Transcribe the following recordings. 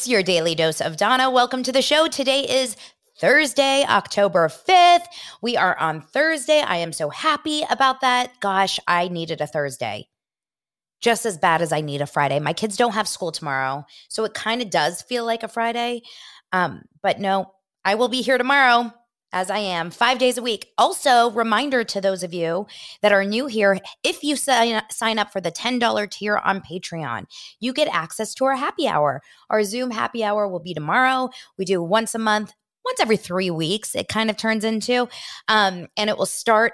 It's your daily dose of Dana. Welcome to the show. Today is Thursday, October 5th. We are on Thursday. I am so happy about that. Gosh, I needed a Thursday just as bad as I need a Friday. My kids don't have school tomorrow, so it kind of does feel like a Friday. Um, but no, I will be here tomorrow as I am five days a week. Also, reminder to those of you that are new here if you sign, up for the $10 tier on Patreon, you get access to our happy hour. Our Zoom happy hour will be tomorrow. We do once a month, once every three weeks, it kind of turns into. Um, and it will start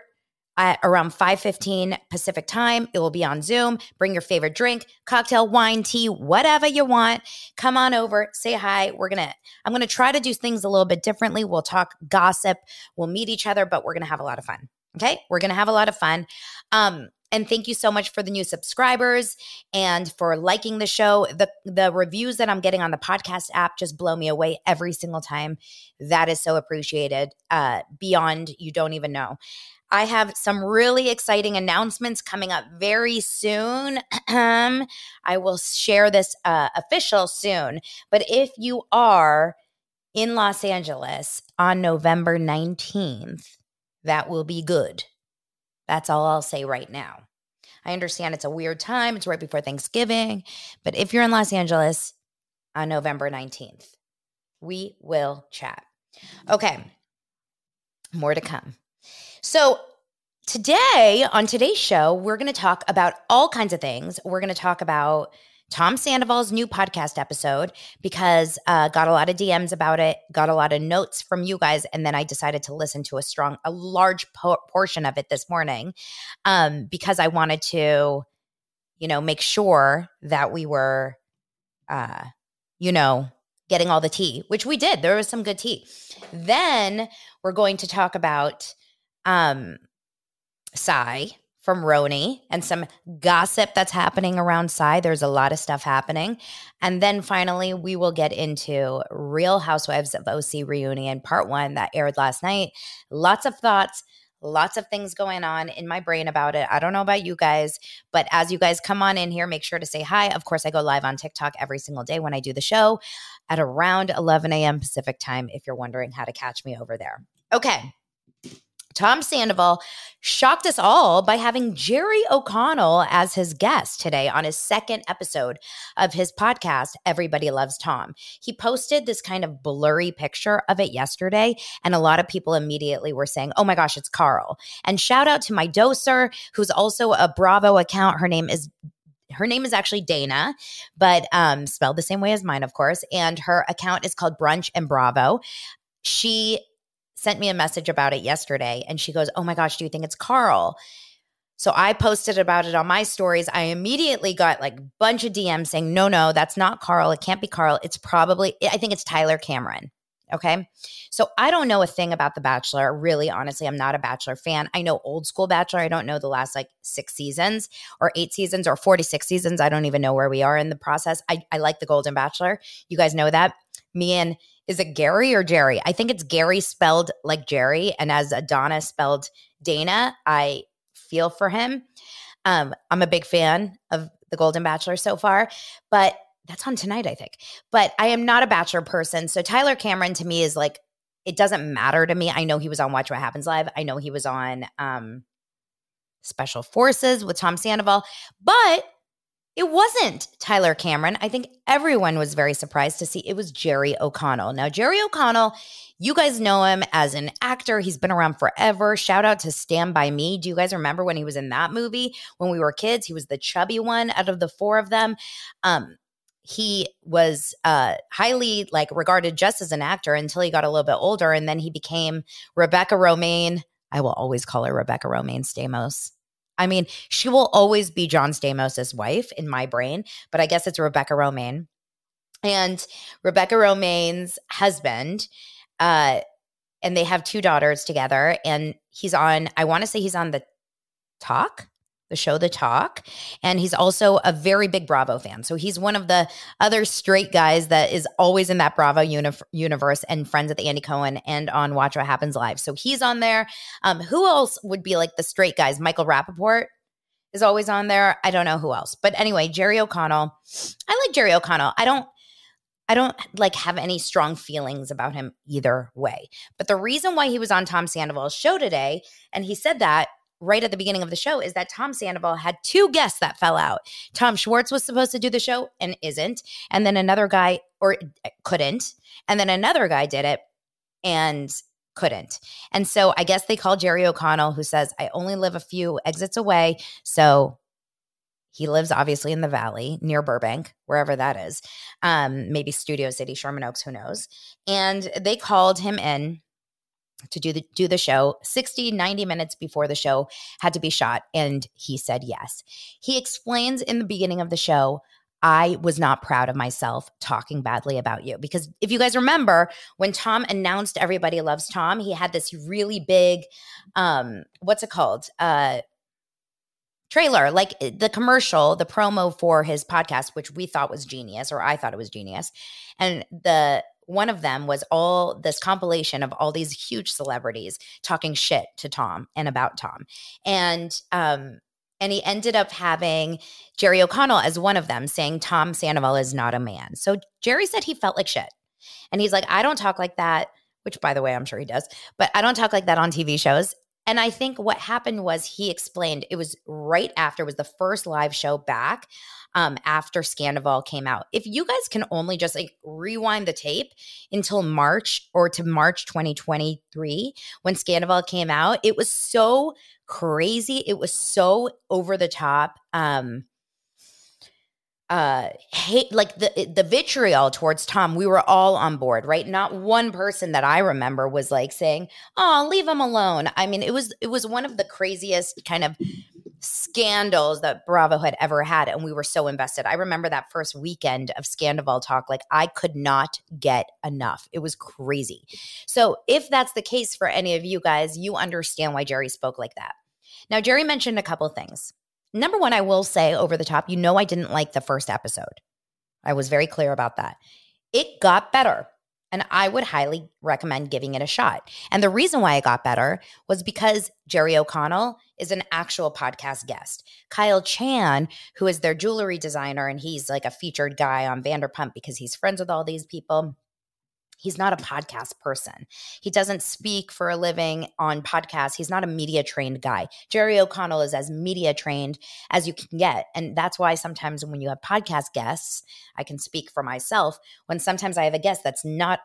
at around 5:15 Pacific time. It will be on Zoom. Bring your favorite drink, cocktail, wine, tea, whatever you want. Come on over, say hi. We're going to I'm going to try to do things a little bit differently. We'll talk gossip, we'll meet each other, but we're going to have a lot of fun. Okay? We're going to have a lot of fun. Um and thank you so much for the new subscribers and for liking the show. The the reviews that I'm getting on the podcast app just blow me away every single time. That is so appreciated. Uh beyond you don't even know. I have some really exciting announcements coming up very soon. I will share this uh, official soon. But if you are in Los Angeles on November 19th, that will be good. That's all I'll say right now. I understand it's a weird time, it's right before Thanksgiving, but if you're in Los Angeles on November 19th, we will chat. Okay, more to come. So, today on today's show, we're going to talk about all kinds of things. We're going to talk about Tom Sandoval's new podcast episode because uh, got a lot of DMs about it, got a lot of notes from you guys, and then I decided to listen to a strong, a large po- portion of it this morning um, because I wanted to, you know, make sure that we were, uh, you know, getting all the tea, which we did. There was some good tea. Then we're going to talk about um, Sai from RHONY and some gossip that's happening around Sai. There's a lot of stuff happening. And then finally, we will get into Real Housewives of OC reunion, part one that aired last night. Lots of thoughts. Lots of things going on in my brain about it. I don't know about you guys, but as you guys come on in here, make sure to say hi. Of course, I go live on TikTok every single day when I do the show at around 11 a.m. Pacific time, if you're wondering how to catch me over there. Okay. Tom Sandoval shocked us all by having Jerry O'Connell as his guest today on his second episode of his podcast, Everybody Loves Tom. He posted this kind of blurry picture of it yesterday, and a lot of people immediately were saying, Oh my gosh, it's Carl. And shout out to my doser, who's also a Bravo account. Her name is her name is actually Dana, but um, spelled the same way as mine, of course. And her account is called Brunch and Bravo. She sent me a message about it yesterday and she goes, Oh my gosh, do you think it's Carl? So I posted about it on my stories. I immediately got like a bunch of DMs saying, no, no, that's not Carl. It can't be Carl. It's probably, I think it's Tyler Cameron. Okay. So I don't know a thing about The Bachelor. Really, honestly, I'm not a Bachelor fan. I know old school Bachelor. I don't know the last like six seasons or eight seasons or 46 seasons. I don't even know where we are in the process. I, I like The Golden Bachelor. You guys know that. Me and is it Gary or Jerry? I think it's Gary spelled like Jerry, and as Adana spelled Dana, I feel for him. Um, I'm a big fan of The Golden Bachelor so far, but that's on tonight, I think. But I am not a Bachelor person. So Tyler Cameron to me is like, it doesn't matter to me. I know he was on Watch What Happens Live. I know he was on um, Special Forces with Tom Sandoval, but it wasn't Tyler Cameron. I think everyone was very surprised to see it was Jerry O'Connell. Now, Jerry O'Connell, you guys know him as an actor. He's been around forever. Shout out to Stand By Me. Do you guys remember when he was in that movie when we were kids? He was the chubby one out of the four of them. Um, he was uh, highly like regarded just as an actor until he got a little bit older, and then he became Rebecca Romijn. I will always call her Rebecca Romijn Stamos I mean, she will always be John Stamos' wife in my brain, but I guess it's Rebecca Romijn. And Rebecca Romijn's husband, uh, and they have two daughters together. And he's on, I want to say he's on the talk the show The Talk. And he's also a very big Bravo fan. So he's one of the other straight guys that is always in that Bravo uni- universe and friends with Andy Cohen and on Watch What Happens Live. So he's on there. Um, who else would be like the straight guys? Michael Rapaport is always on there. I don't know who else. But anyway, Jerry O'Connell. I like Jerry O'Connell. I don't. I don't like have any strong feelings about him either way. But the reason why he was on Tom Sandoval's show today, and he said that right at the beginning of the show is that Tom Sandoval had two guests that fell out. Tom Schwartz was supposed to do the show and isn't. And then another guy or eh, couldn't. And then another guy did it and couldn't. And so I guess they called Jerry O'Connell, who says, I only live a few exits away. So he lives obviously in the valley near Burbank, wherever that is. Um, maybe Studio City, Sherman Oaks, who knows. And they called him in to do the do the show. 60 90 minutes before the show had to be shot and he said yes. He explains in the beginning of the show I was not proud of myself talking badly about you. Because if you guys remember when Tom announced everybody loves Tom he had this really big um what's it called? Uh trailer like eh, the commercial the promo for his podcast which we thought was genius or I thought it was genius. And the one of them was all this compilation of all these huge celebrities talking shit to Tom and about Tom. And um and he ended up having Jerry O'Connell as one of them saying Tom Sandoval is not a man. So Jerry said he felt like shit. And he's like I don't talk like that, which by the way I'm sure he does, but I don't talk like that on TV shows. And I think what happened was he explained it was right after was the first live show back um, after Scandoval came out. If you guys can only just like rewind the tape until March or to March 2023 when Scandoval came out, it was so crazy. It was so over the top. Um, uh hate like the the vitriol towards Tom we were all on board right? Not one person that I remember was like saying oh leave him alone. I mean it was it was one of the craziest kind of scandals that Bravo had ever had and we were so invested. I remember that first weekend of Scandoval talk like I could not get enough. It was crazy. So if that's the case for any of you guys you understand why Jerry spoke like that. Now Jerry mentioned a couple things Number one, I will say over the top, you know, I didn't like the first episode. I was very clear about that. It got better, and I would highly recommend giving it a shot. And the reason why it got better was because Jerry O'Connell is an actual podcast guest. Kyle Chan, who is their jewelry designer, and he's like a featured guy on Vanderpump because he's friends with all these people He's not a podcast person. He doesn't speak for a living on podcasts. He's not a media trained guy. Jerry O'Connell is as media trained as you can get. And that's why sometimes when you have podcast guests, I can speak for myself. When sometimes I have a guest that's not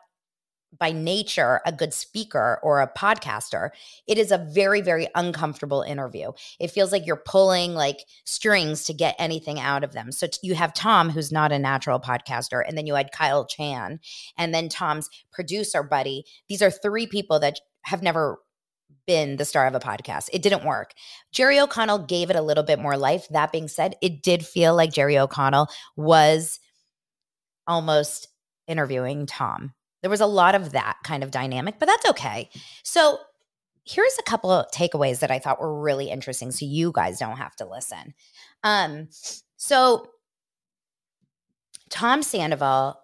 by nature a good speaker or a podcaster, it is a very, very uncomfortable interview. It feels like you're pulling like strings to get anything out of them. So t- you have Tom, who's not a natural podcaster, and then you had Kyle Chan, and then Tom's producer buddy. These are three people that have never been the star of a podcast. It didn't work. Jerry O'Connell gave it a little bit more life. That being said, it did feel like Jerry O'Connell was almost interviewing Tom there was a lot of that kind of dynamic, but that's okay. So here's a couple of takeaways that I thought were really interesting so you guys don't have to listen. Um, so Tom Sandoval,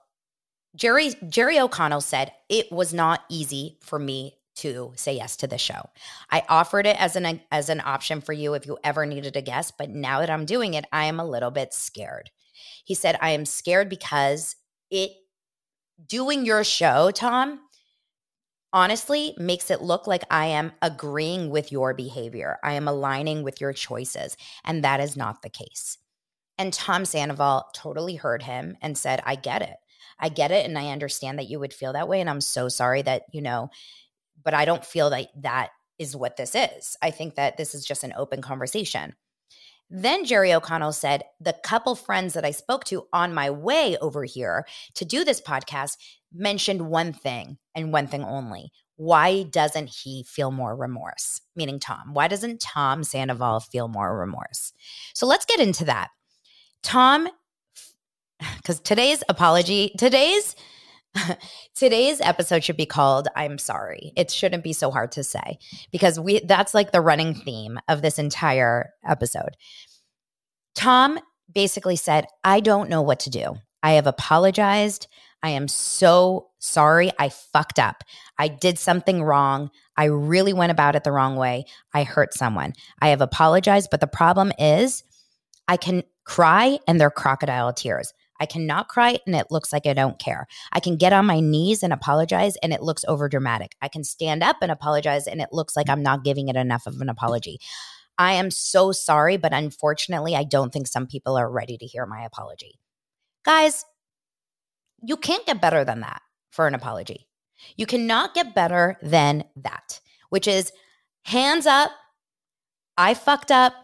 Jerry Jerry O'Connell said it was not easy for me to say yes to the show. I offered it as an as an option for you if you ever needed a guest, but now that I'm doing it, I am a little bit scared. He said I am scared because it doing your show, Tom, honestly makes it look like I am agreeing with your behavior. I am aligning with your choices. And that is not the case. And Tom Sandoval totally heard him and said, I get it. I get it. And I understand that you would feel that way. And I'm so sorry that, you know, but I don't feel that that is what this is. I think that this is just an open conversation. Then Jerry O'Connell said, The couple friends that I spoke to on my way over here to do this podcast mentioned one thing and one thing only. Why doesn't he feel more remorse? Meaning Tom. Why doesn't Tom Sandoval feel more remorse? So let's get into that. Tom because today's apology, today's today's episode should be called I'm sorry. It shouldn't be so hard to say because we that's like the running theme of this entire episode. Tom basically said, I don't know what to do. I have apologized. I am so sorry. I fucked up. I did something wrong. I really went about it the wrong way. I hurt someone. I have apologized, but the problem is I can cry and they're crocodile tears. I cannot cry and it looks like I don't care. I can get on my knees and apologize and it looks over dramatic. I can stand up and apologize and it looks like I'm not giving it enough of an apology. I am so sorry, but unfortunately, I don't think some people are ready to hear my apology. Guys, you can't get better than that for an apology. You cannot get better than that, which is hands up. I fucked up.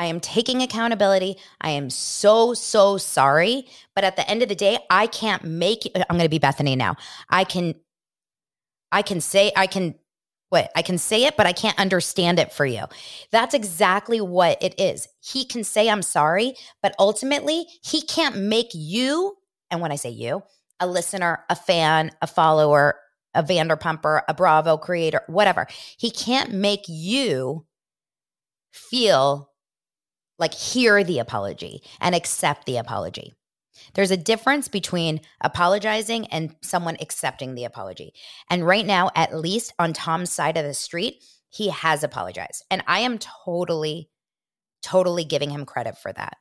I am taking accountability. I am so, so sorry. But at the end of the day, I can't make uh, I'm going to be Bethany now. I can, I can say, I can, what? I can say it, but I can't understand it for you. That's exactly what it is. He can say, I'm sorry, but ultimately, he can't make you, and when I say you, a listener, a fan, a follower, a Vanderpumper, a Bravo creator, whatever. He can't make you feel like hear the apology and accept the apology. There's a difference between apologizing and someone accepting the apology. And right now, at least on Tom's side of the street, he has apologized. And I am totally, totally giving him credit for that.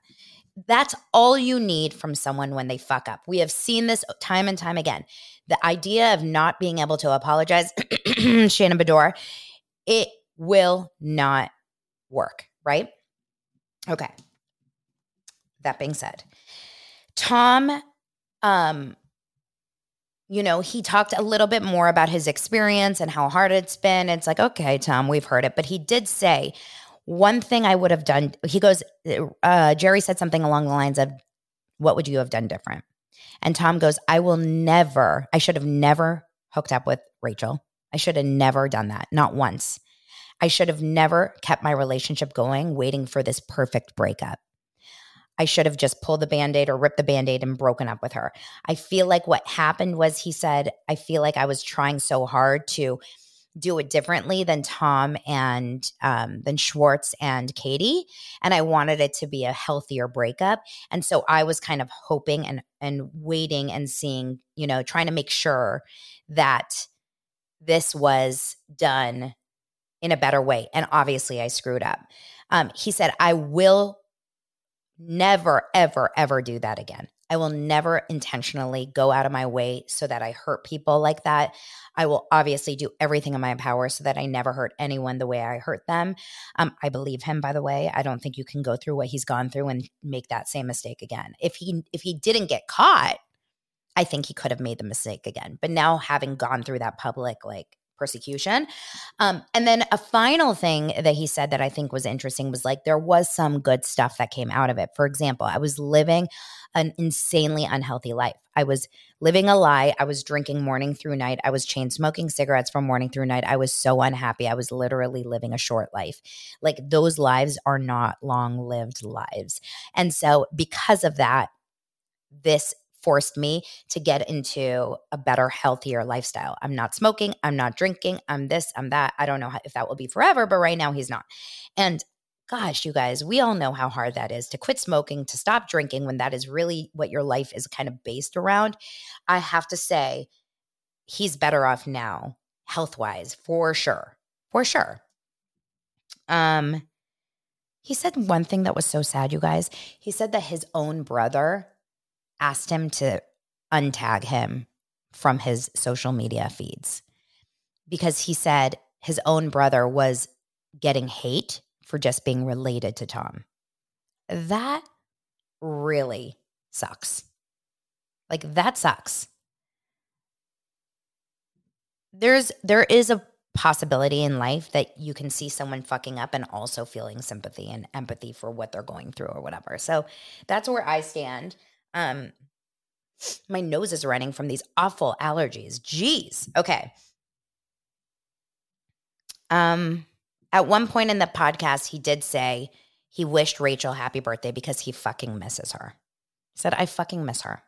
That's all you need from someone when they fuck up. We have seen this time and time again. The idea of not being able to apologize, Shannon Beador, it will not work, right? Okay. That being said, Tom, um, you know, he talked a little bit more about his experience and how hard it's been. It's like, okay, Tom, we've heard it. But he did say, one thing I would have done, he goes, uh, Jerry said something along the lines of, what would you have done different? And Tom goes, I will never, I should have never hooked up with Rachel. I should have never done that, not once. I should have never kept my relationship going, waiting for this perfect breakup. I should have just pulled the band aid or ripped the band aid and broken up with her. I feel like what happened was he said, I feel like I was trying so hard to do it differently than Tom and um, than Schwartz and Katie, and I wanted it to be a healthier breakup. And so I was kind of hoping and and waiting and seeing, you know, trying to make sure that this was done in a better way. And obviously, I screwed up. Um, he said, I will never, ever, ever do that again. I will never intentionally go out of my way so that I hurt people like that. I will obviously do everything in my power so that I never hurt anyone the way I hurt them. Um, I believe him, by the way. I don't think you can go through what he's gone through and make that same mistake again. If he if he didn't get caught, I think he could have made the mistake again. But now having gone through that public like persecution. Um, and then a final thing that he said that I think was interesting was like there was some good stuff that came out of it. For example, I was living an insanely unhealthy life. I was living a lie. I was drinking morning through night. I was chain smoking cigarettes from morning through night. I was so unhappy. I was literally living a short life. Like those lives are not long lived lives. And so, because of that, this forced me to get into a better, healthier lifestyle. I'm not smoking. I'm not drinking. I'm this, I'm that. I don't know if that will be forever, but right now he's not. And gosh, you guys, we all know how hard that is to quit smoking, to stop drinking when that is really what your life is kind of based around. I have to say, he's better off now, health wise, for sure. For sure. Um, he said one thing that was so sad, you guys. He said that his own brother asked him to untag him from his social media feeds because he said his own brother was getting hate for just being related to Tom. That really sucks. Like that sucks. There's there is a possibility in life that you can see someone fucking up and also feeling sympathy and empathy for what they're going through or whatever. So that's where I stand. Um, my nose is running from these awful allergies. Jeez. Okay. Um, at one point in the podcast, he did say he wished Rachel happy birthday because he fucking misses her. He said, I fucking miss her.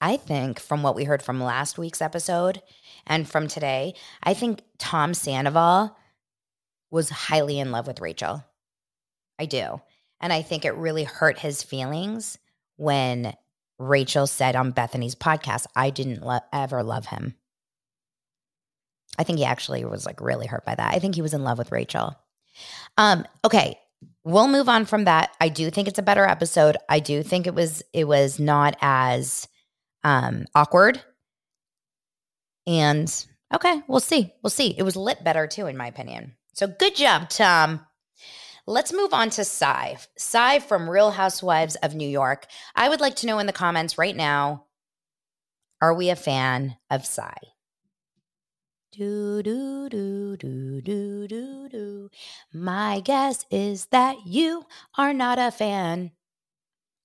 I think from what we heard from last week's episode and from today, I think Tom Sandoval was highly in love with Rachel. I do. And I think it really hurt his feelings when Rachel said on Bethany's podcast, I didn't lo- ever love him. I think he actually was like really hurt by that. I think he was in love with Rachel. Um, okay, we'll move on from that. I do think it's a better episode. I do think it was it was not as um, awkward. And okay, we'll see. We'll see. It was lit better too, in my opinion. So good job, Tom. Let's move on to Sai. Sai from Real Housewives of New York. I would like to know in the comments right now are we a fan of Sai? Do, do, do, do, do, do, do. My guess is that you are not a fan.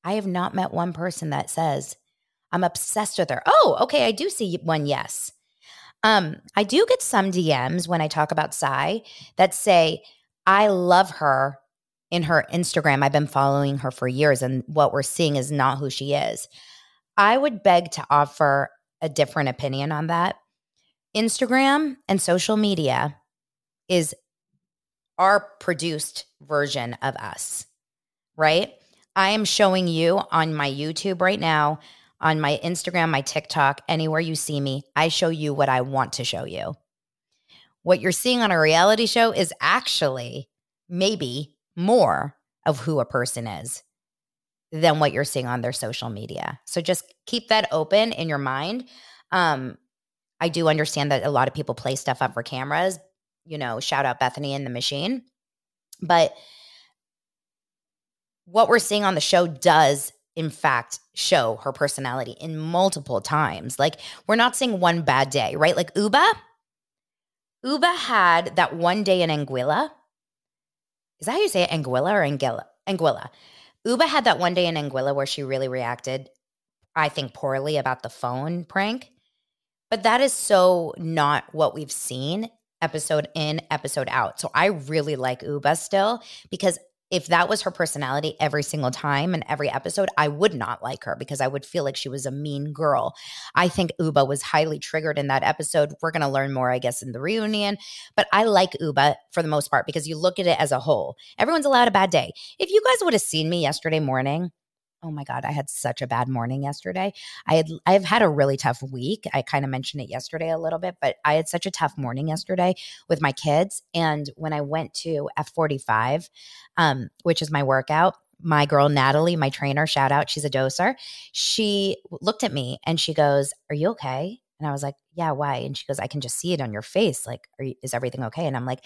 I have not met one person that says I'm obsessed with her. Oh, okay. I do see one yes. Um, I do get some DMs when I talk about Sai that say, I love her in her Instagram. I've been following her for years, and what we're seeing is not who she is. I would beg to offer a different opinion on that. Instagram and social media is our produced version of us, right? I am showing you on my YouTube right now on my Instagram, my TikTok, anywhere you see me, I show you what I want to show you. What you're seeing on a reality show is actually maybe more of who a person is than what you're seeing on their social media. So just keep that open in your mind. Um, I do understand that a lot of people play stuff up for cameras, you know, shout out Bethany and the machine. But what we're seeing on the show does in fact show her personality in multiple times. Like we're not seeing one bad day, right? Like Ubah, Ubah had that one day in Anguilla. Is that how you say it? Anguilla or Anguilla? Anguilla. Ubah had that one day in Anguilla where she really reacted, I think, poorly about the phone prank. But that is so not what we've seen episode in, episode out. So I really like Ubah still because if that was her personality every single time and every episode, I would not like her because I would feel like she was a mean girl. I think Ubah was highly triggered in that episode. We're going to learn more, I guess, in the reunion. But I like Ubah for the most part because you look at it as a whole. Everyone's allowed a bad day. If you guys would have seen me yesterday morning, oh my god i had such a bad morning yesterday. I had i've had a really tough week. I kind of mentioned it yesterday a little bit but i had such a tough morning yesterday with my kids and when i went to f45 um, which is my workout my girl natalie my trainer shout out she's a doser she looked at me and she goes are you okay? And i was like yeah why? And she goes i can just see it on your face like you, is everything okay? And i'm like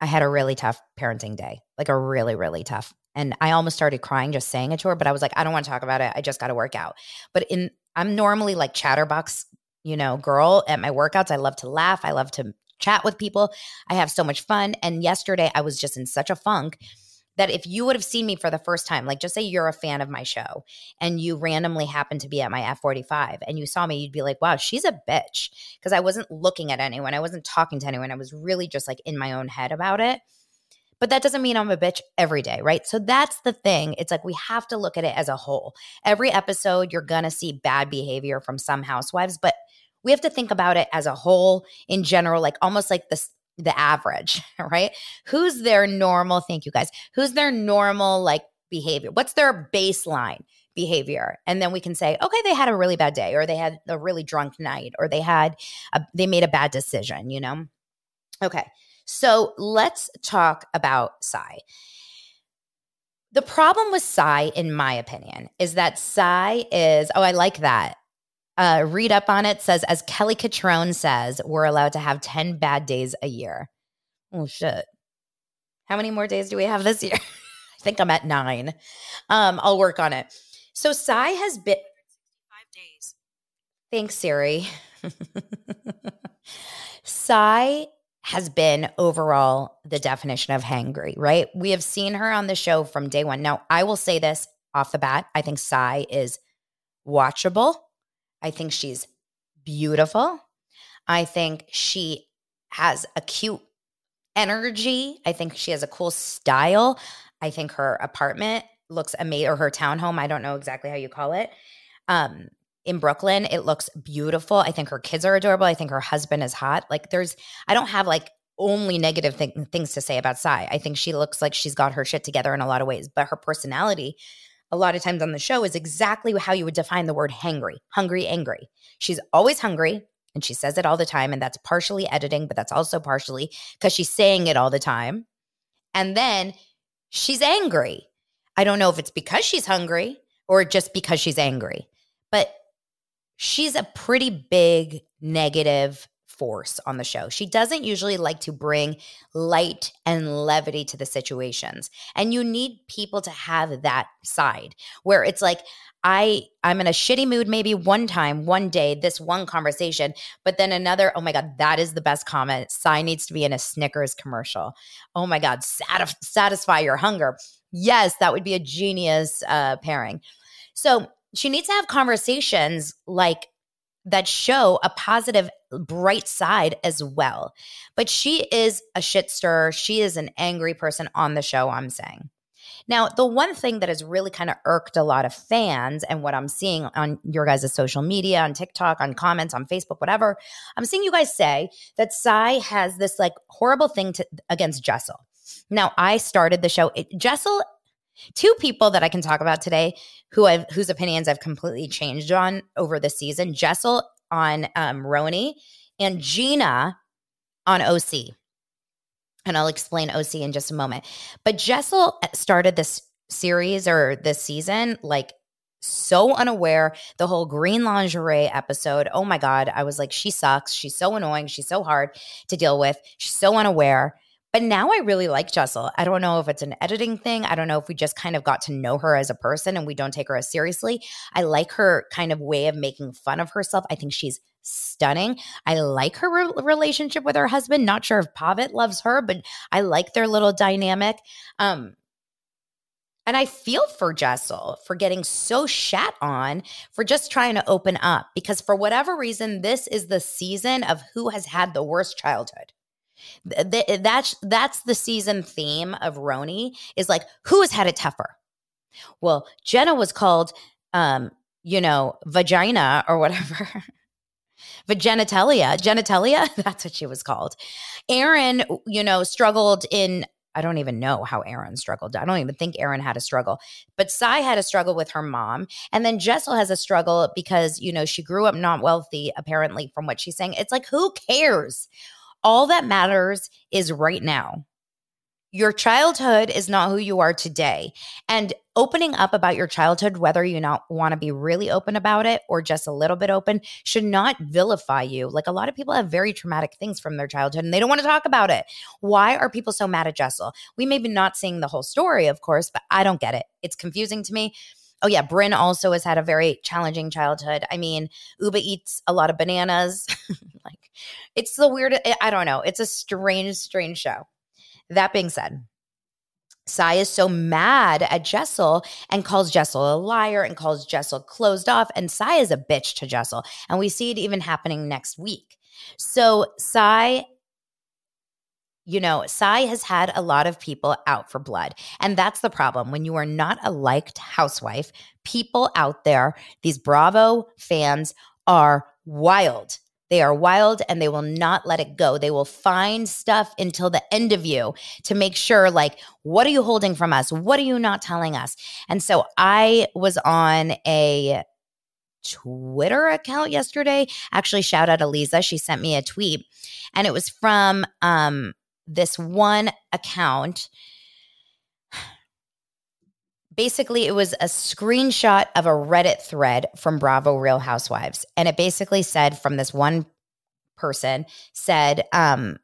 I had a really tough parenting day, like a really, really tough and I almost started crying just saying it to her, but I was like, I don't want to talk about it. I just got to work out. But in I'm normally like chatterbox, you know, girl at my workouts. I love to laugh. I love to chat with people. I have so much fun. And yesterday I was just in such a funk that if you would have seen me for the first time, like just say you're a fan of my show and you randomly happen to be at my F45 and you saw me, you'd be like, wow, she's a bitch. Because I wasn't looking at anyone, I wasn't talking to anyone. I was really just like in my own head about it. But that doesn't mean I'm a bitch every day, right? So that's the thing. It's like we have to look at it as a whole. Every episode, you're going to see bad behavior from some housewives, but we have to think about it as a whole in general, like almost like this the average, right? Who's their normal, thank you guys, who's their normal like behavior? What's their baseline behavior? And then we can say, okay, they had a really bad day, or they had a really drunk night, or they had, a, they made a bad decision, you know? Okay. So let's talk about Sai. The problem with Sai, in my opinion, is that Sai is, oh, I like that. Uh, read up on it says, as Kelly Cutrone says, we're allowed to have 10 bad days a year. Oh, shit. How many more days do we have this year? I think I'm at nine. Um, I'll work on it. So Sai has been five days. Thanks, Siri. Sai has been overall the definition of hangry, right? We have seen her on the show from day one. Now, I will say this off the bat I think Sai is watchable. I think she's beautiful. I think she has a cute energy. I think she has a cool style. I think her apartment looks amazing, or her townhome. I don't know exactly how you call it. Um, in Brooklyn, it looks beautiful. I think her kids are adorable. I think her husband is hot. Like, there's, I don't have like only negative th- things to say about Sai. I think she looks like she's got her shit together in a lot of ways, but her personality, a lot of times on the show, is exactly how you would define the word hangry, hungry, angry. She's always hungry. And she says it all the time. And that's partially editing, but that's also partially because she's saying it all the time. And then she's angry. I don't know if it's because she's hungry or just because she's angry, but she's a pretty big negative force on the show. She doesn't usually like to bring light and levity to the situations. And you need people to have that side where it's like, I I'm in a shitty mood maybe one time, one day, this one conversation, but then another, oh my god, that is the best comment. Sai needs to be in a Snickers commercial. Oh my god, satisf- satisfy your hunger. Yes, that would be a genius uh, pairing. So she needs to have conversations like that show a positive, bright side as well. But she is a shit stirrer. She is an angry person on the show, I'm saying. Now, the one thing that has really kind of irked a lot of fans and what I'm seeing on your guys' social media, on TikTok, on comments, on Facebook, whatever, I'm seeing you guys say that Sai has this like horrible thing to, against Jessel. Now, I started the show. It, Jessel two people that I can talk about today who I've whose opinions I've completely changed on over the season. Jessel on um, RHONY and Gina on OC. And I'll explain OC in just a moment. But Jessel started this series or this season like so unaware. The whole green lingerie episode. Oh my God. I was like, she sucks. She's so annoying. She's so hard to deal with. She's so unaware. But now I really like Jessel. I don't know if it's an editing thing. I don't know if we just kind of got to know her as a person and we don't take her as seriously. I like her kind of way of making fun of herself. I think she's stunning. I like her re- relationship with her husband. Not sure if Pavit loves her, but I like their little dynamic. Um, and I feel for Jessel for getting so shat on for just trying to open up because for whatever reason, this is the season of who has had the worst childhood. Th- that's that's the season theme of RHONY is like who has had it tougher. Well, Jenna was called, um, you know, vagina or whatever. Vaginitalia, genitalia, that's what she was called. Erin, you know, struggled in I don't even know how Erin struggled. I don't even think Erin had a struggle. But Sai had a struggle with her mom. And then Jessel has a struggle because, you know, she grew up not wealthy, apparently, from what she's saying. It's like, who cares? All that matters is right now. Your childhood is not who you are today. And opening up about your childhood, whether you not want to be really open about it or just a little bit open, should not vilify you. Like a lot of people have very traumatic things from their childhood and they don't want to talk about it. Why are people so mad at Jessel? We may be not seeing the whole story, of course, but I don't get it. It's confusing to me. Oh yeah, Brynn also has had a very challenging childhood. I mean, Ubah eats a lot of bananas. like it's the weird eh, I don't know. It's a strange strange show. That being said, Sai is so mad at Jessel and calls Jessel a liar and calls Jessel closed off. And Sai is a bitch to Jessel. And we see it even happening next week. So Sai you know, Sai has had a lot of people out for blood. And that's the problem. When you are not a liked housewife, people out there, these Bravo fans are wild. They are wild and they will not let it go. They will find stuff until the end of you to make sure, like, what are you holding from us? What are you not telling us? And so I was on a Twitter account yesterday. Actually, shout out Eliza. She sent me a tweet and it was from um this one account. Basically, it was a screenshot of a Reddit thread from Bravo Real Housewives. And it basically said from this one person, said, um,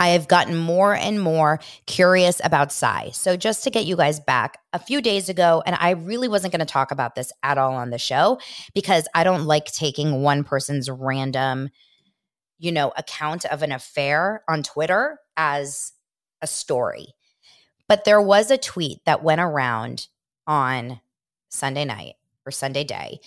I have gotten more and more curious about Sai. So, just to get you guys back, a few days ago, and I really wasn't going to talk about this at all on the show because I don't like taking one person's random you know, account of an affair on Twitter as a story. But there was a tweet that went around on Sunday night or Sunday day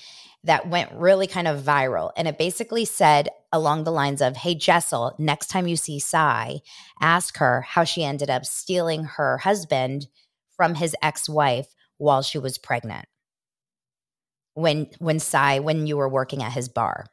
that went really kind of viral. And it basically said along the lines of, Hey, Jessel, next time you see Sai, ask her how she ended up stealing her husband from his ex wife while she was pregnant. When when Sai when you were working at his bar.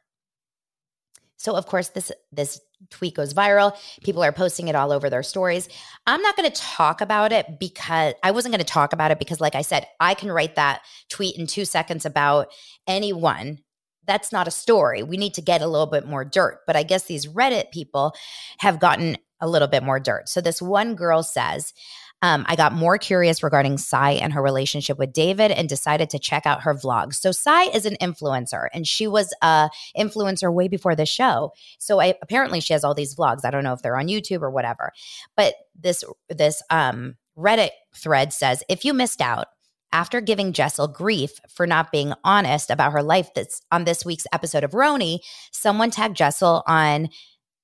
So of course this this tweet goes viral. People are posting it all over their stories. I'm not going to talk about it because I wasn't going to talk about it because like I said, I can write that tweet in 2 seconds about anyone. That's not a story. We need to get a little bit more dirt. But I guess these Reddit people have gotten a little bit more dirt. So this one girl says, um, I got more curious regarding Sai and her relationship with David and decided to check out her vlogs. So Sai is an influencer and she was a influencer way before the show. So I, apparently she has all these vlogs. I don't know if they're on YouTube or whatever. But this this um, Reddit thread says if you missed out, after giving Jessel grief for not being honest about her life that's on this week's episode of RHONY, someone tagged Jessel on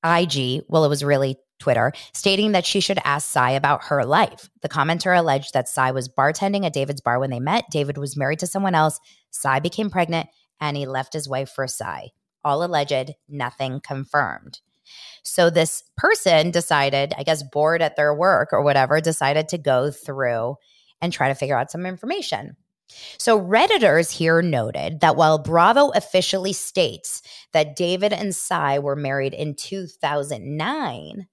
IG. Well, it was really Twitter, stating that she should ask Sai about her life. The commenter alleged that Sai was bartending at David's bar when they met. David was married to someone else. Sai became pregnant and he left his wife for Sai. All alleged, nothing confirmed. So this person decided, I guess, bored at their work or whatever, decided to go through and try to figure out some information. So, Redditors here noted that while Bravo officially states that David and Sai were married in 2009,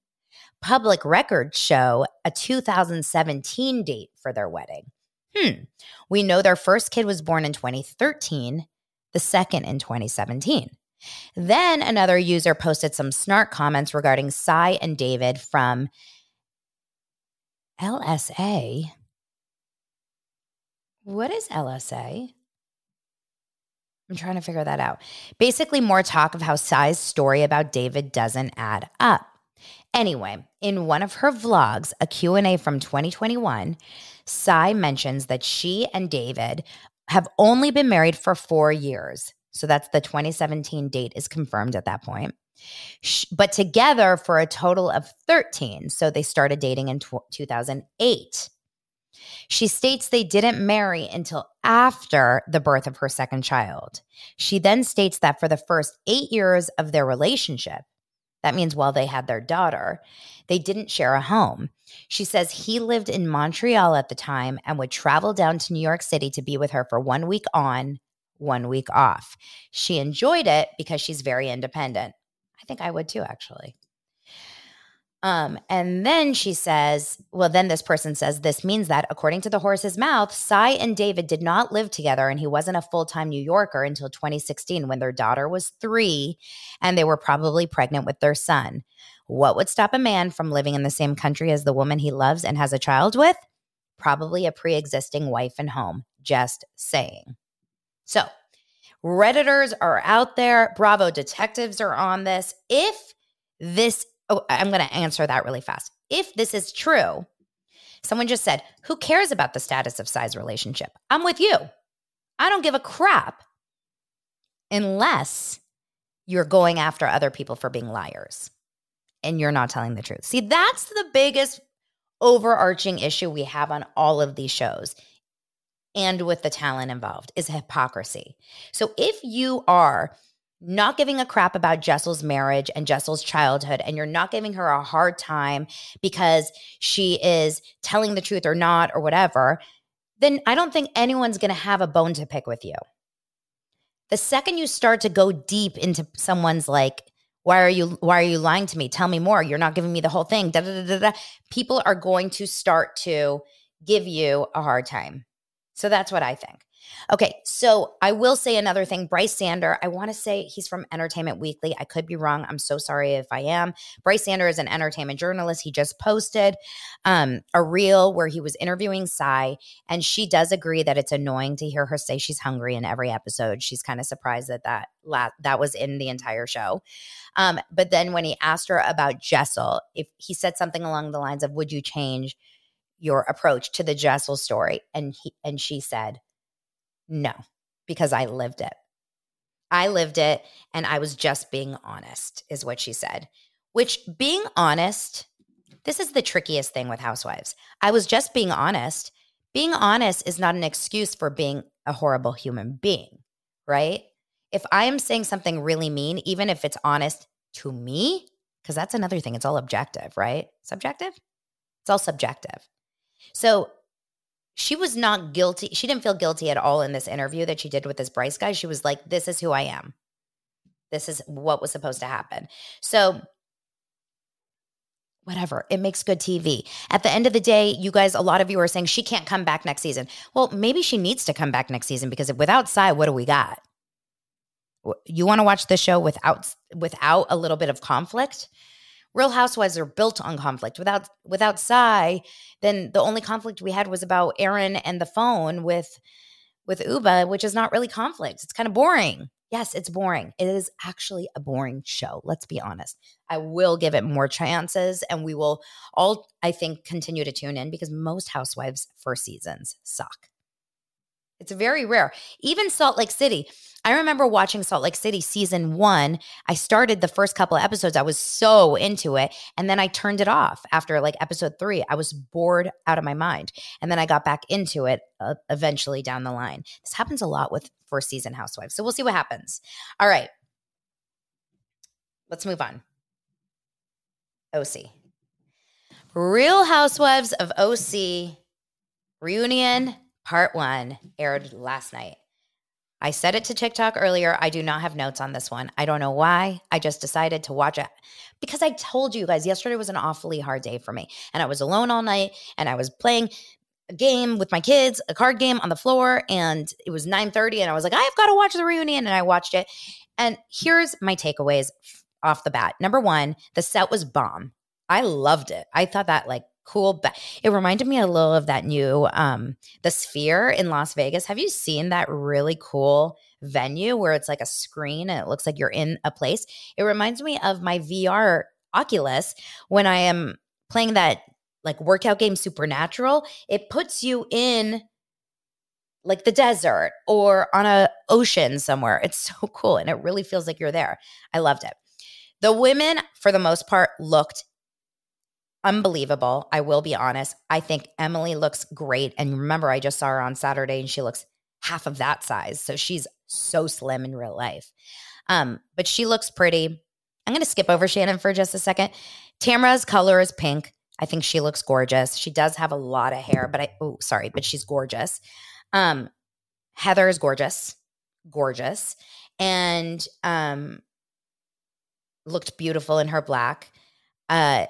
public records show a 2017 date for their wedding. Hmm. We know their first kid was born in 2013, the second in 2017. Then another user posted some snark comments regarding Sai and David from LSA. What is LSA? I'm trying to figure that out. Basically, more talk of how Sai's story about David doesn't add up. Anyway, in one of her vlogs, a Q&A from 2021, Sai mentions that she and David have only been married for 4 years. So that's the 2017 date is confirmed at that point. But together for a total of 13. So they started dating in 2008. She states they didn't marry until after the birth of her second child. She then states that for the first eight years of their relationship, that means while they had their daughter, they didn't share a home. She says he lived in Montreal at the time and would travel down to New York City to be with her for one week on, one week off. She enjoyed it because she's very independent. I think I would too, actually. Um, and then she says, well, then this person says, this means that according to the horse's mouth, Sai and David did not live together and he wasn't a full time New Yorker until 2016 when their daughter was three and they were probably pregnant with their son. What would stop a man from living in the same country as the woman he loves and has a child with? Probably a pre existing wife and home. Just saying. So, Redditors are out there. Bravo detectives are on this. If this Oh, I'm going to answer that really fast. If this is true, someone just said, Who cares about the status of Sai's relationship? I'm with you. I don't give a crap unless you're going after other people for being liars and you're not telling the truth. See, that's the biggest overarching issue we have on all of these shows and with the talent involved is hypocrisy. So if you are not giving a crap about Jessel's marriage and Jessel's childhood, and you're not giving her a hard time because she is telling the truth or not or whatever, then I don't think anyone's going to have a bone to pick with you. The second you start to go deep into someone's like, why are you why are you lying to me? Tell me more. You're not giving me the whole thing. Da, da, da, da, People are going to start to give you a hard time. So that's what I think. Okay, so I will say another thing. Brice Sander, I want to say he's from Entertainment Weekly. I could be wrong. I'm so sorry if I am. Brice Sander is an entertainment journalist. He just posted um, a reel where he was interviewing Sai, and she does agree that it's annoying to hear her say she's hungry in every episode. She's kind of surprised that that la- that was in the entire show. Um, but then when he asked her about Jessel, if he said something along the lines of, "Would you change?" your approach to the Jessel story and he and she said no, because I lived it. I lived it and I was just being honest, is what she said. Which, being honest, this is the trickiest thing with housewives. I was just being honest. Being honest is not an excuse for being a horrible human being, right? If I am saying something really mean, even if it's honest to me, because that's another thing, it's all objective, right? Subjective? It's all subjective. So she was not guilty. She didn't feel guilty at all in this interview that she did with this Bryce guy. She was like, this is who I am. This is what was supposed to happen. So, whatever, it makes good TV. At the end of the day, you guys, a lot of you are saying she can't come back next season. Well, maybe she needs to come back next season because without Sai, what do we got? You want to watch the show without without a little bit of conflict? Real Housewives are built on conflict. Without without Sai, then the only conflict we had was about Erin and the phone with with Ubah, which is not really conflict. It's kind of boring. Yes, it's boring. It is actually a boring show. Let's be honest. I will give it more chances and we will all, I think, continue to tune in because most Housewives first seasons suck. It's very rare. Even Salt Lake City. I remember watching Salt Lake City season one. I started the first couple of episodes. I was so into it. And then I turned it off after like episode three. I was bored out of my mind. And then I got back into it uh, eventually down the line. This happens a lot with first season Housewives. So we'll see what happens. All right. Let's move on. OC. Real Housewives of OC reunion part one aired last night. I said it to TikTok earlier. I do not have notes on this one. I don't know why. I just decided to watch it because I told you guys yesterday was an awfully hard day for me. And I was alone all night and I was playing a game with my kids, a card game on the floor, and it was 9:30 and I was like, I've got to watch the reunion and I watched it. And here's my takeaways off the bat. Number 1, the set was bomb. I loved it. I thought that like cool. Ba- it reminded me a little of that new um the Sphere in Las Vegas. Have you seen that really cool venue where it's like a screen and it looks like you're in a place? It reminds me of my VR Oculus when I am playing that like workout game Supernatural. It puts you in like the desert or on a ocean somewhere. It's so cool and it really feels like you're there. I loved it. The women for the most part looked unbelievable. I will be honest. I think Emily looks great. And remember, I just saw her on Saturday and she looks half of that size. So she's so slim in real life. Um, but she looks pretty. I'm going to skip over Shannon for just a second. Tamra's color is pink. I think she looks gorgeous. She does have a lot of hair, but I, oh, sorry, but she's gorgeous. Um, Heather is gorgeous, gorgeous, and um, looked beautiful in her black. Uh,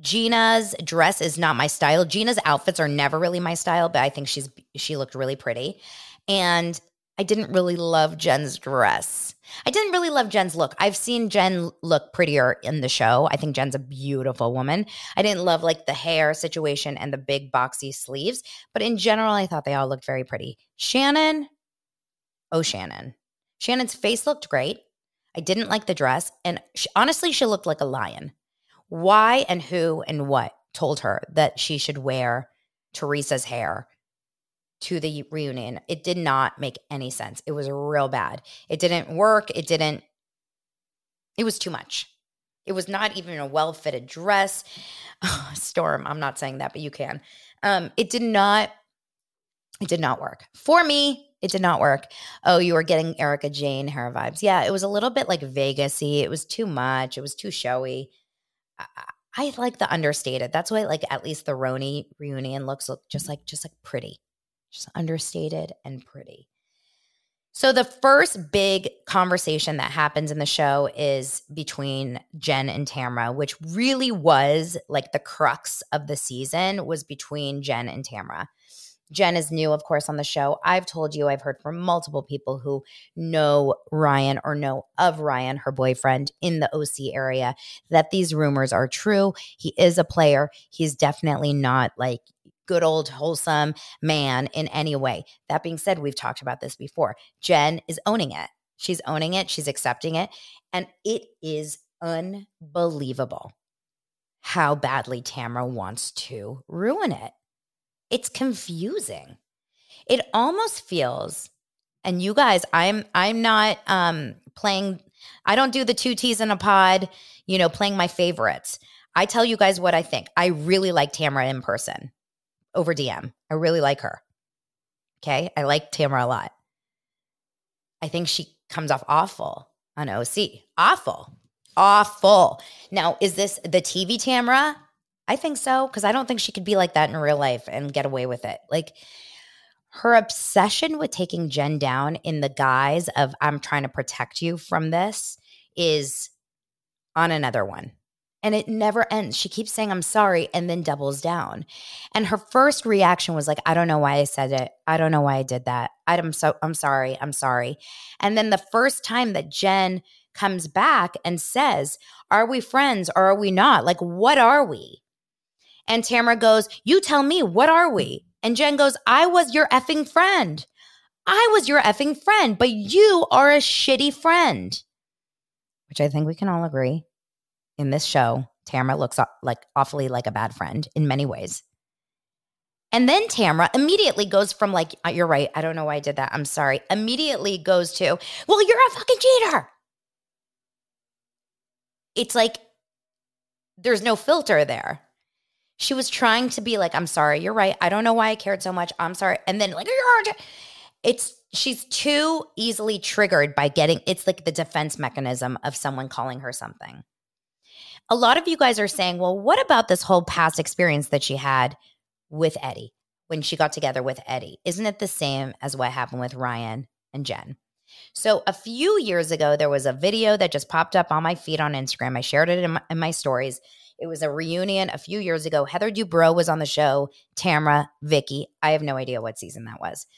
Gina's dress is not my style. Gina's outfits are never really my style, but I think she's she looked really pretty. And I didn't really love Jen's dress. I didn't really love Jen's look. I've seen Jen look prettier in the show. I think Jen's a beautiful woman. I didn't love like the hair situation and the big boxy sleeves, but in general, I thought they all looked very pretty. Shannon, oh, Shannon. Shannon's face looked great. I didn't like the dress. And she, honestly, she looked like a lion why and who and what told her that she should wear Teresa's hair to the reunion. It did not make any sense. It was real bad. It didn't work. It didn't, it was too much. It was not even a well fitted dress. Oh, Storm, I'm not saying that, but you can. Um, it did not, it did not work. For me, it did not work. Oh, you were getting Erika Jayne hair vibes. Yeah, it was a little bit like Vegasy. It was too much. It was too showy. I, like the understated. That's why like at least the RHONY reunion looks look just like just like pretty. Just understated and pretty. So the first big conversation that happens in the show is between Jen and Tamra, which really was like the crux of the season was between Jen and Tamra. Jen is new, of course, on the show. I've told you, I've heard from multiple people who know Ryan or know of Ryan, her boyfriend in the OC area, that these rumors are true. He is a player. He's definitely not like good old wholesome man in any way. That being said, we've talked about this before. Jen is owning it. She's owning it, she's accepting it. And it is unbelievable how badly Tamra wants to ruin it. It's confusing. It almost feels and you guys, I'm I'm not um playing I don't do the two T's in a pod, you know, playing my favorites. I tell you guys what I think. I really like Tamra in person over DM. I really like her. Okay. I like Tamra a lot. I think she comes off awful on OC. Awful. Awful. Now, is this the TV Tamra? I think so because I don't think she could be like that in real life and get away with it. Like her obsession with taking Jen down in the guise of I'm trying to protect you from this is on another one. And it never ends. She keeps saying, I'm sorry, and then doubles down. And her first reaction was like, I don't know why I said it. I don't know why I did that. I'm so I'm sorry. I'm sorry. And then the first time that Jen comes back and says, Are we friends or are we not? Like, what are we? And Tamra goes, You tell me, what are we? And Jen goes, I was your effing friend. I was your effing friend, but you are a shitty friend. Which I think we can all agree in this show, Tamra looks like awfully like a bad friend in many ways. And then Tamra immediately goes from like, uh, you're right, I don't know why I did that. I'm sorry. Immediately goes to, well, you're a fucking cheater. It's like there's no filter there. She was trying to be like, I'm sorry, you're right. I don't know why I cared so much. I'm sorry. And then like, it's she's too easily triggered by getting it's like the defense mechanism of someone calling her something a lot of you guys are saying, well, what about this whole past experience that she had with Eddie when she got together with Eddie? Isn't it the same as what happened with Ryan and Jen? So, a few years ago, there was a video that just popped up on my feed on Instagram. I shared it in my, in my stories. It was a reunion a few years ago. Heather Dubrow was on the show, Tamra, Vicki. I have no idea what season that was.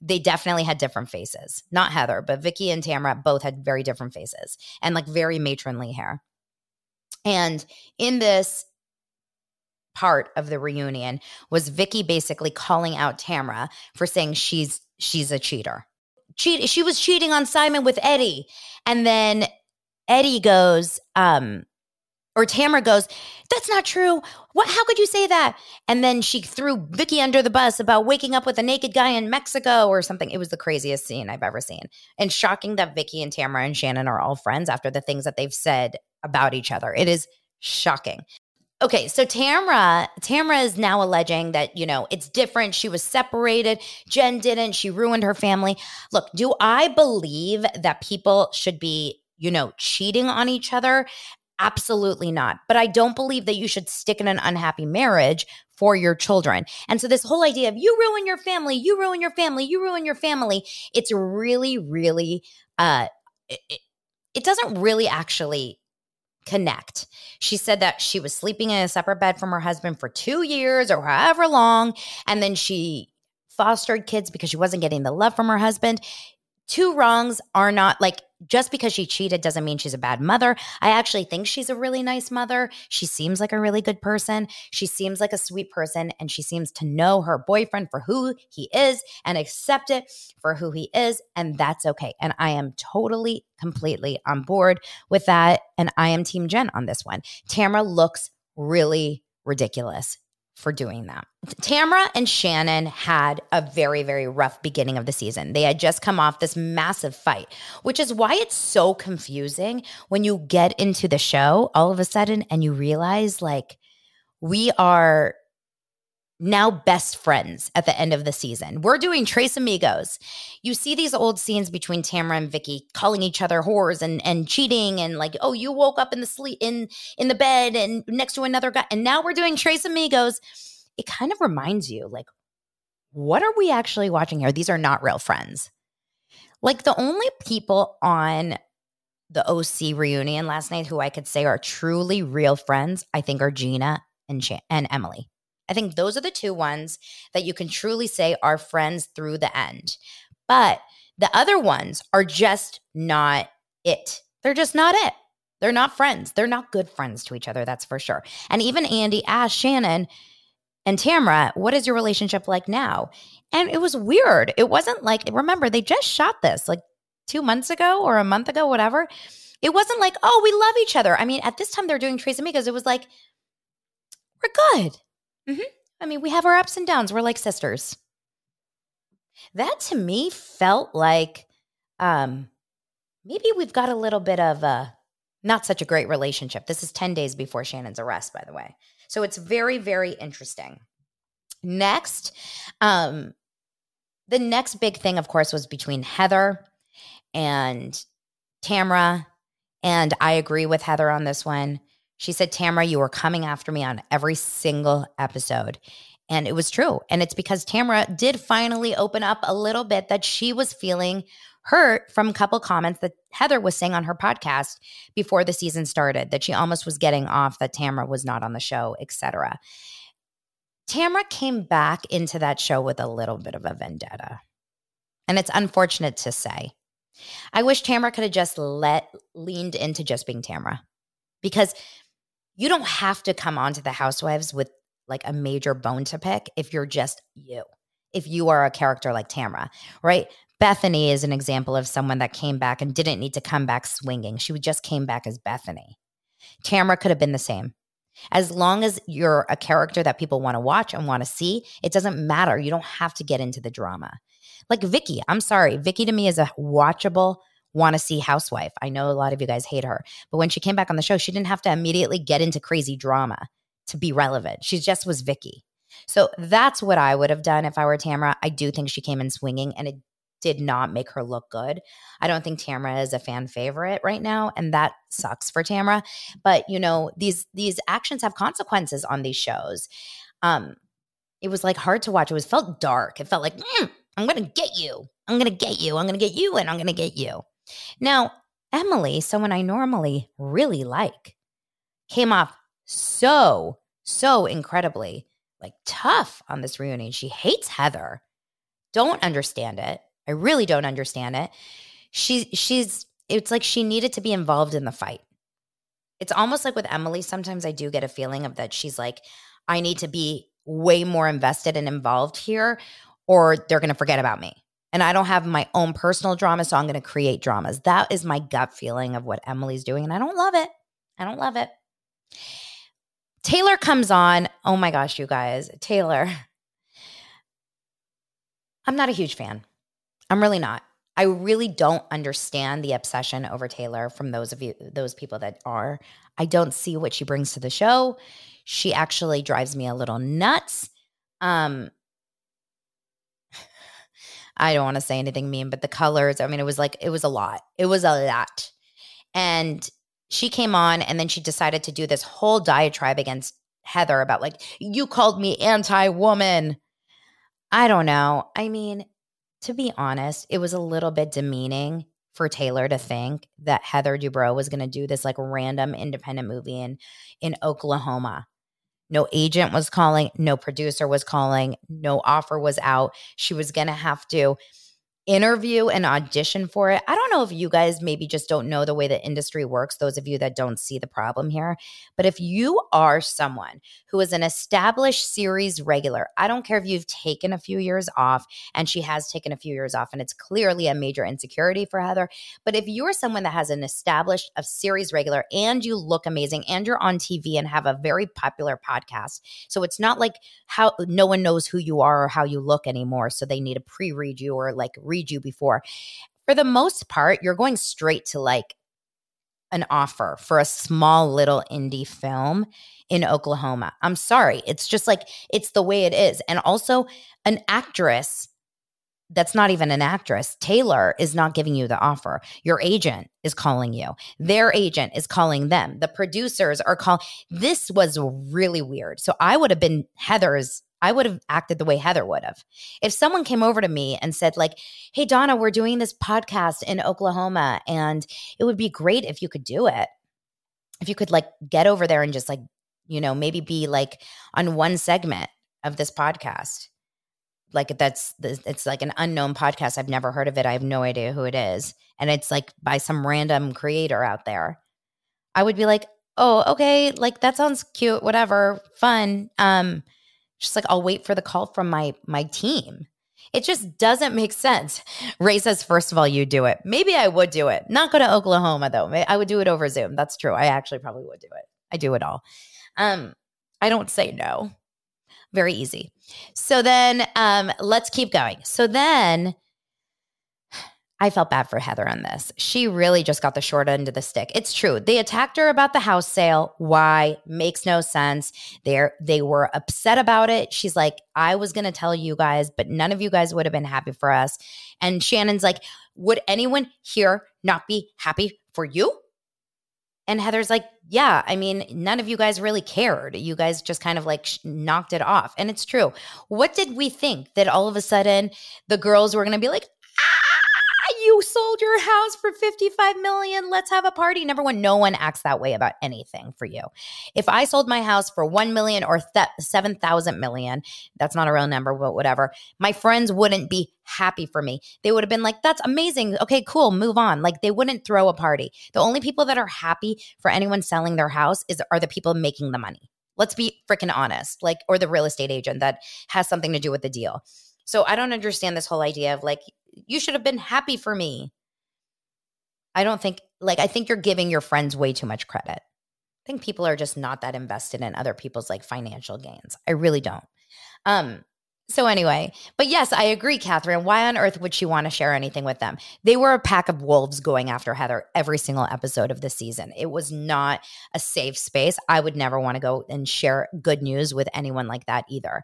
They definitely had different faces. Not Heather, but Vicki and Tamra both had very different faces and like very matronly hair. And in this part of the reunion was Vicki basically calling out Tamra for saying she's she's a cheater. Cheat she was cheating on Simon with Eddie. And then Eddie goes, um, or Tamra goes, That's not true. What how could you say that? And then she threw Vicki under the bus about waking up with a naked guy in Mexico or something. It was the craziest scene I've ever seen. And shocking that Vicki and Tamra and Shannon are all friends after the things that they've said about each other. It is shocking. Okay, so Tamra, Tamra is now alleging that, you know, it's different. She was separated. Jen didn't. She ruined her family. Look, do I believe that people should be, you know, cheating on each other? Absolutely not. But I don't believe that you should stick in an unhappy marriage for your children. And so this whole idea of you ruin your family, you ruin your family, you ruin your family, it's really really uh it, it doesn't really actually connect. She said that she was sleeping in a separate bed from her husband for two years or however long. And then she fostered kids because she wasn't getting the love from her husband. Two wrongs are not like just because she cheated doesn't mean she's a bad mother. I actually think she's a really nice mother. She seems like a really good person. She seems like a sweet person and she seems to know her boyfriend for who he is and accept it for who he is. And that's okay. And I am totally, completely on board with that. And I am Team Jen on this one. Tamra looks really ridiculous for doing that. Tamra and Shannon had a very, very rough beginning of the season. They had just come off this massive fight, which is why it's so confusing when you get into the show all of a sudden and you realize like we are now best friends at the end of the season. We're doing Tres Amigos. You see these old scenes between Tamra and Vicki calling each other whores and and cheating and like, oh, you woke up in the sleep in in the bed and next to another guy. And now we're doing Tres Amigos. It kind of reminds you, like, what are we actually watching here? These are not real friends. Like the only people on the OC reunion last night who I could say are truly real friends, I think are Gina and Ch- and Emily. I think those are the two ones that you can truly say are friends through the end. But the other ones are just not it. They're just not it. They're not friends. They're not good friends to each other, that's for sure. And even Andy asked Shannon and Tamra, what is your relationship like now? And it was weird. It wasn't like, remember, they just shot this like two months ago or a month ago, whatever. It wasn't like, oh, we love each other. I mean, at this time they're doing Tres Amigos. It was like, we're good. Mm-hmm. I mean, we have our ups and downs. We're like sisters. That to me felt like um, maybe we've got a little bit of a not such a great relationship. This is 10 days before Shannon's arrest, by the way. So it's very, very interesting. Next, um, the next big thing, of course, was between Heather and Tamra. And I agree with Heather on this one She said, Tamra, you were coming after me on every single episode. And it was true. And it's because Tamra did finally open up a little bit that she was feeling hurt from a couple comments that Heather was saying on her podcast before the season started, that she almost was getting off that Tamra was not on the show, etc. Tamra came back into that show with a little bit of a vendetta. And it's unfortunate to say. I wish Tamra could have just let leaned into just being Tamra. Because you don't have to come onto the housewives with like a major bone to pick if you're just you. If you are a character like Tamra, right? Bethenny is an example of someone that came back and didn't need to come back swinging. She just came back as Bethenny. Tamra could have been the same. As long as you're a character that people want to watch and want to see, it doesn't matter. You don't have to get into the drama. Like Vicki, I'm sorry. Vicki to me is a watchable, want to see housewife. I know a lot of you guys hate her, but when she came back on the show, she didn't have to immediately get into crazy drama to be relevant. She just was Vicki. So that's what I would have done if I were Tamra. I do think she came in swinging and it did not make her look good. I don't think Tamra is a fan favorite right now and that sucks for Tamra, but you know, these these actions have consequences on these shows. Um it was like hard to watch. It was felt dark. It felt like mm, I'm going to get you. I'm going to get you. I'm going to get you and I'm going to get you. Now, Emily, someone I normally really like, came off so, so incredibly like tough on this reunion. She hates Heather. Don't understand it. I really don't understand it. She she's it's like she needed to be involved in the fight. It's almost like with Emily sometimes I do get a feeling of that she's like I need to be way more invested and involved here or they're going to forget about me. And I don't have my own personal drama, so I'm going to create dramas. That is my gut feeling of what Emily's doing. And I don't love it. I don't love it. Taylor comes on. Oh my gosh, you guys. Taylor. I'm not a huge fan. I'm really not. I really don't understand the obsession over Taylor from those of you, those people that are. I don't see what she brings to the show. She actually drives me a little nuts. Um, I don't want to say anything mean, but the colors, I mean, it was like, it was a lot. It was a lot. And she came on and then she decided to do this whole diatribe against Heather about like, you called me anti woman. I don't know. I mean, to be honest, it was a little bit demeaning for Taylor to think that Heather Dubrow was going to do this like random independent movie in in Oklahoma. No agent was calling, no producer was calling, no offer was out. She was going to have to interview and audition for it. I don't know if you guys maybe just don't know the way the industry works, those of you that don't see the problem here. But if you are someone who is an established series regular, I don't care if you've taken a few years off, and she has taken a few years off, and it's clearly a major insecurity for Heather. But if you're someone that has an established a series regular and you look amazing and you're on TV and have a very popular podcast, so it's not like how no one knows who you are or how you look anymore. So they need to pre read you or like read you before. For the most part, you're going straight to like an offer for a small little indie film in Oklahoma. I'm sorry. It's just like, it's the way it is. And also, an actress that's not even an actress. Taylor is not giving you the offer. Your agent is calling you. Their agent is calling them. The producers are calling. This was really weird. So I would have been Heather's I would have acted the way Heather would have. If someone came over to me and said, like, hey, Donna, we're doing this podcast in Oklahoma, and it would be great if you could do it. If you could, like, get over there and just, like, you know, maybe be like on one segment of this podcast. Like, that's, it's like an unknown podcast. I've never heard of it. I have no idea who it is. And it's like by some random creator out there. I would be like, oh, okay, like that sounds cute, whatever, fun. Um, just like I'll wait for the call from my my team. It just doesn't make sense. Ray says, first of all, you do it. Maybe I would do it. Not go to Oklahoma though. I would do it over Zoom. That's true. I actually probably would do it. I do it all. Um, I don't say no. Very easy. So then um, let's keep going. So then I felt bad for Heather on this. She really just got the short end of the stick. It's true. They attacked her about the house sale. Why? Makes no sense. They they were upset about it. She's like, I was going to tell you guys, but none of you guys would have been happy for us. And Shannon's like, would anyone here not be happy for you? And Heather's like, yeah, I mean, none of you guys really cared. You guys just kind of like sh- knocked it off. And it's true. What did we think that all of a sudden the girls were going to be like, you sold your house for 55 million. Let's have a party. Number one, no one acts that way about anything for you. If I sold my house for 1 million or th- 7,000 million, that's not a real number, but whatever, my friends wouldn't be happy for me. They would have been like, that's amazing. Okay, cool, move on. Like they wouldn't throw a party. The only people that are happy for anyone selling their house is are the people making the money. Let's be freaking honest, like, or the real estate agent that has something to do with the deal. So I don't understand this whole idea of like, you should have been happy for me. I don't think, like, I think you're giving your friends way too much credit. I think people are just not that invested in other people's like financial gains. I really don't. Um, so anyway, but yes, I agree, Catherine. Why on earth would she want to share anything with them? They were a pack of wolves going after Heather every single episode of the season. It was not a safe space. I would never want to go and share good news with anyone like that either.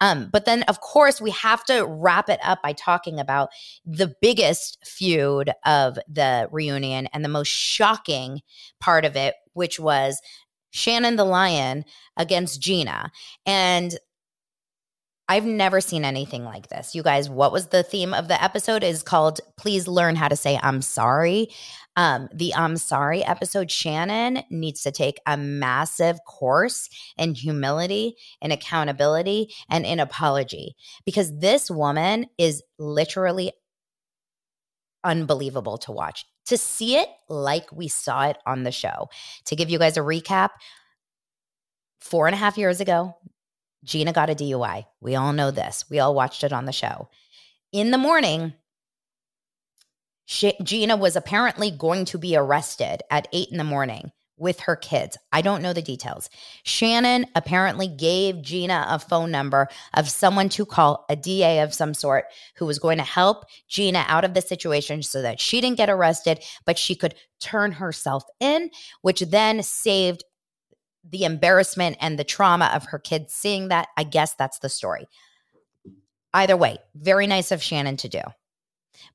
Um, but then, of course, we have to wrap it up by talking about the biggest feud of the reunion and the most shocking part of it, which was Shannon the Lion against Gina. And I've never seen anything like this. You guys, what was the theme of the episode? Is called Please Learn How to Say I'm Sorry. Um, the I'm Sorry episode, Shannon needs to take a massive course in humility and accountability and in apology because this woman is literally unbelievable to watch. To see it like we saw it on the show. To give you guys a recap, four and a half years ago, Gina got a DUI. We all know this. We all watched it on the show. In the morning, she, Gina was apparently going to be arrested at eight in the morning with her kids. I don't know the details. Shannon apparently gave Gina a phone number of someone to call, a DA of some sort, who was going to help Gina out of the situation so that she didn't get arrested, but she could turn herself in, which then saved the embarrassment and the trauma of her kids seeing that. I guess that's the story. Either way, very nice of Shannon to do.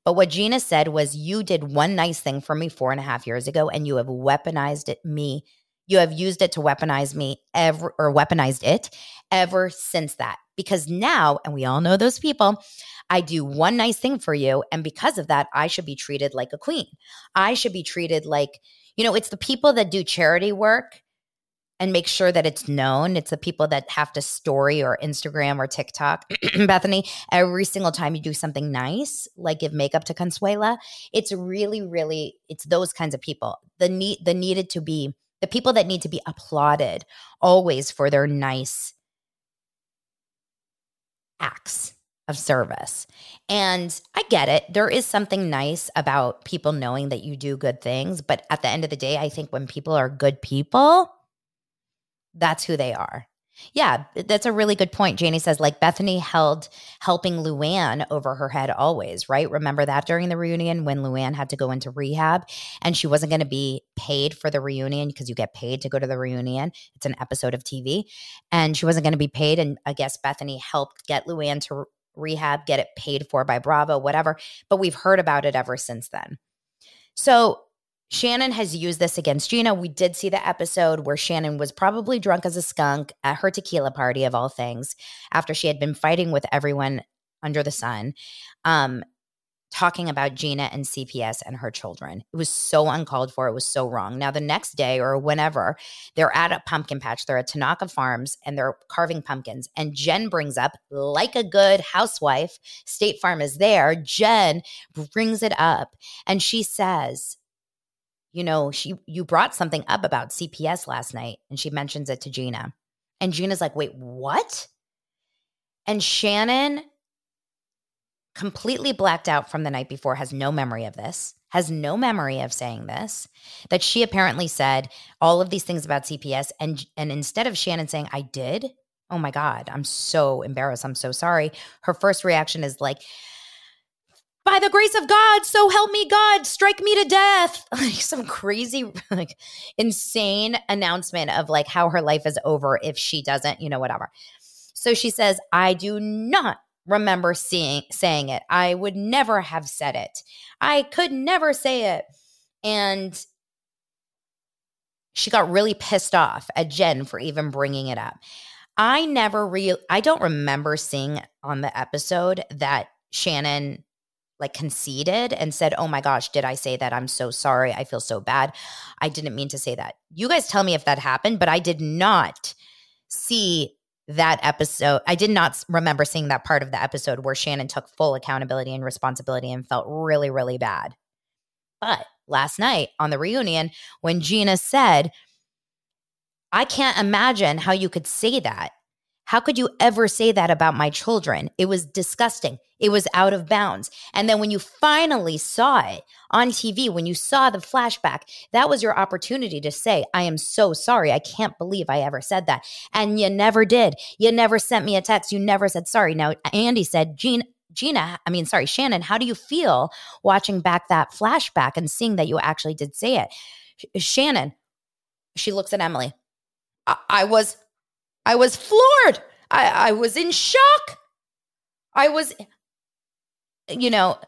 But what Gina said was, You did one nice thing for me four and a half years ago, and you have weaponized it, me. You have used it to weaponize me ever, or weaponized it ever since that. Because now, and we all know those people, I do one nice thing for you. And because of that, I should be treated like a queen. I should be treated like, you know, it's the people that do charity work and make sure that it's known. It's the people that have to story or Instagram or TikTok. Bethenny, every single time you do something nice, like give makeup to Consuela, it's really, really, it's those kinds of people. The need the needed to be the people that need to be applauded always for their nice acts of service. And I get it. There is something nice about people knowing that you do good things. But at the end of the day, I think when people are good people, that's who they are. Yeah, that's a really good point. Janie says, like Bethenny held helping Luann over her head always, right? Remember that during the reunion when Luann had to go into rehab and she wasn't going to be paid for the reunion because you get paid to go to the reunion. It's an episode of TV. And she wasn't going to be paid. And I guess Bethenny helped get Luann to rehab, get it paid for by Bravo, whatever. But we've heard about it ever since then. So Shannon has used this against Gina. We did see the episode where Shannon was probably drunk as a skunk at her tequila party, of all things, after she had been fighting with everyone under the sun, um, talking about Gina and CPS and her children. It was so uncalled for. It was so wrong. Now, the next day or whenever, they're at a pumpkin patch. They're at Tanaka Farms and they're carving pumpkins. And Jen brings up, like a good housewife, State Farm is there. Jen brings it up and she says, you know, she you brought something up about CPS last night and she mentions it to Gina. And Gina's like, "Wait, what?" And Shannon completely blacked out from the night before has no memory of this has no memory of saying this that she apparently said all of these things about cps and and instead of shannon saying i did oh my god i'm so embarrassed i'm so sorry her first reaction is like by the grace of God, so help me God, strike me to death. Like some crazy, like insane announcement of like how her life is over if she doesn't, you know, whatever. So she says, I do not remember seeing saying it. I would never have said it. I could never say it. And she got really pissed off at Jen for even bringing it up. I never real I don't remember seeing on the episode that Shannon like conceded and said, "Oh my gosh, did I say that? I'm so sorry. I feel so bad. I didn't mean to say that." You guys tell me if that happened, but I did not see that episode. I did not remember seeing that part of the episode where Shannon took full accountability and responsibility and felt really really bad. But last night on the reunion when Gina said, I can't imagine how you could say that. How could you ever say that about my children? It was disgusting. It was out of bounds. And then when you finally saw it on TV, when you saw the flashback, that was your opportunity to say, I am so sorry. I can't believe I ever said that. And you never did. You never sent me a text. You never said sorry. Now, Andy said, Gene, Gina, I mean, sorry, Shannon, how do you feel watching back that flashback and seeing that you actually did say it? Shannon, she looks at Emily. I, I was, I was floored. I, I was in shock. I was, you know,